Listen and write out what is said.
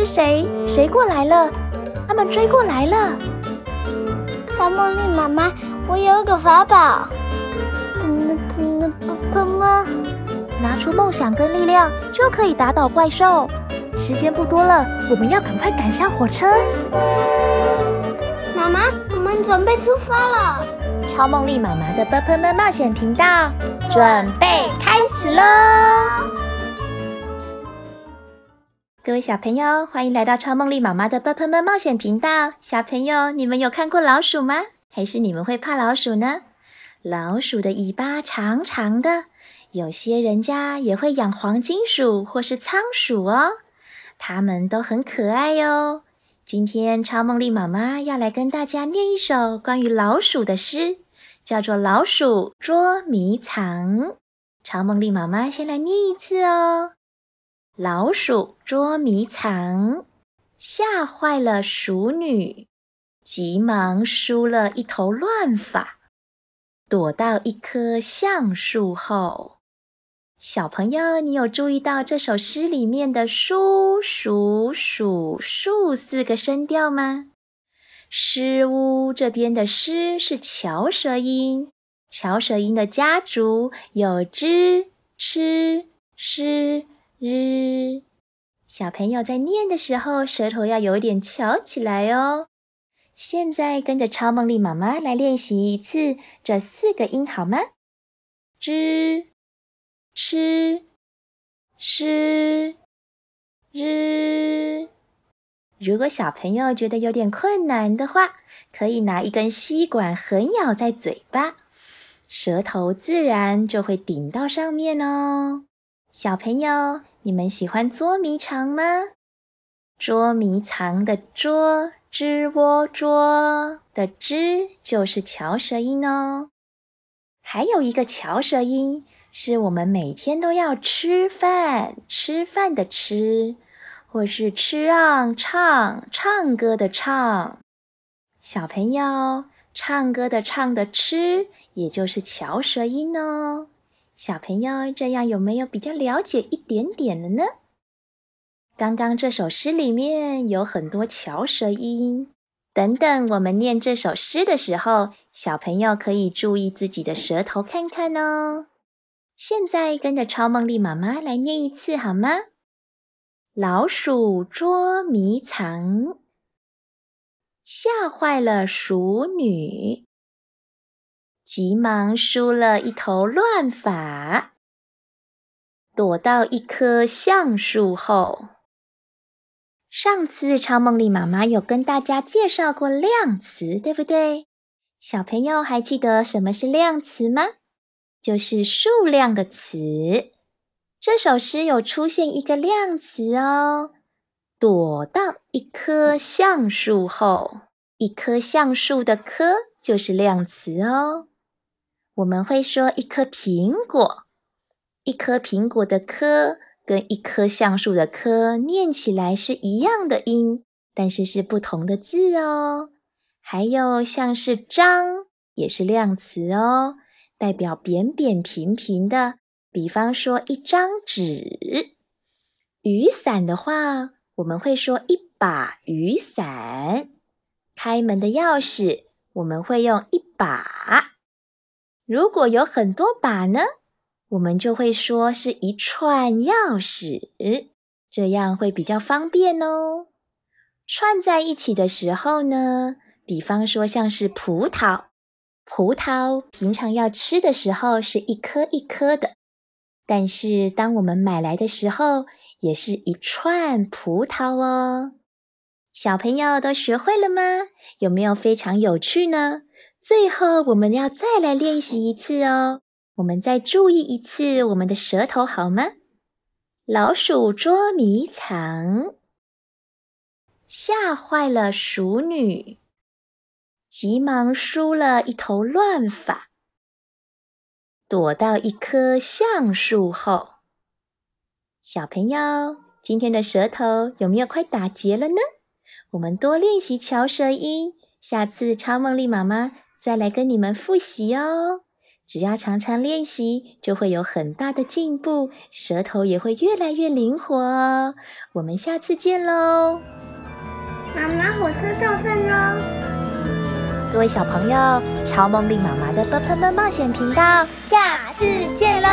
是谁？谁过来了？他们追过来了。超梦莉妈妈，我有个法宝，真的真的？拿出梦想跟力量，就可以打倒怪兽。时间不多了，我们要赶快赶上火车。妈妈，我们准备出发了。超梦丽妈妈的“啵喷们”冒险频道，准备开始喽！各位小朋友，欢迎来到超梦丽妈妈的“啵喷们”冒险频道。小朋友，你们有看过老鼠吗？还是你们会怕老鼠呢？老鼠的尾巴长长的，有些人家也会养黄金鼠或是仓鼠哦，它们都很可爱哟。今天超梦丽妈妈要来跟大家念一首关于老鼠的诗，叫做《老鼠捉迷藏》。超梦丽妈妈先来念一次哦。老鼠捉迷藏，吓坏了鼠女，急忙梳了一头乱发，躲到一棵橡树后。小朋友，你有注意到这首诗里面的“书”、“鼠”、“鼠”、“树”四个声调吗？诗屋这边的“诗”是翘舌音，翘舌音的家族有吱、吃、诗。日，小朋友在念的时候，舌头要有点翘起来哦。现在跟着超梦莉妈妈来练习一次这四个音，好吗？知、吃、诗、日。如果小朋友觉得有点困难的话，可以拿一根吸管横咬在嘴巴，舌头自然就会顶到上面哦。小朋友，你们喜欢捉迷藏吗？捉迷藏的“捉”吱窝捉的“吱”就是翘舌音哦。还有一个翘舌音，是我们每天都要吃饭吃饭的“吃”，或是吃让唱唱歌的“唱”。小朋友，唱歌的“唱”的“吃”，也就是翘舌音哦。小朋友，这样有没有比较了解一点点了呢？刚刚这首诗里面有很多翘舌音，等等，我们念这首诗的时候，小朋友可以注意自己的舌头看看哦。现在跟着超梦丽妈妈来念一次好吗？老鼠捉迷藏，吓坏了鼠女。急忙梳了一头乱发，躲到一棵橡树后。上次超梦莉妈妈有跟大家介绍过量词，对不对？小朋友还记得什么是量词吗？就是数量的词。这首诗有出现一个量词哦，躲到一棵橡树后，一棵橡树的“棵”就是量词哦。我们会说一颗苹果，一颗苹果的“颗”跟一棵橡树的“棵”念起来是一样的音，但是是不同的字哦。还有像是“张”也是量词哦，代表扁扁平平的。比方说一张纸。雨伞的话，我们会说一把雨伞。开门的钥匙，我们会用一把。如果有很多把呢，我们就会说是一串钥匙，这样会比较方便哦。串在一起的时候呢，比方说像是葡萄，葡萄平常要吃的时候是一颗一颗的，但是当我们买来的时候，也是一串葡萄哦。小朋友都学会了吗？有没有非常有趣呢？最后，我们要再来练习一次哦。我们再注意一次我们的舌头，好吗？老鼠捉迷藏，吓坏了鼠女，急忙梳了一头乱发，躲到一棵橡树后。小朋友，今天的舌头有没有快打结了呢？我们多练习翘舌音，下次超梦莉妈妈。再来跟你们复习哦！只要常常练习，就会有很大的进步，舌头也会越来越灵活哦。我们下次见喽！妈妈，火车到站喽！各位小朋友，超梦丽妈妈的“啵喷喷”冒险频道，下次见喽！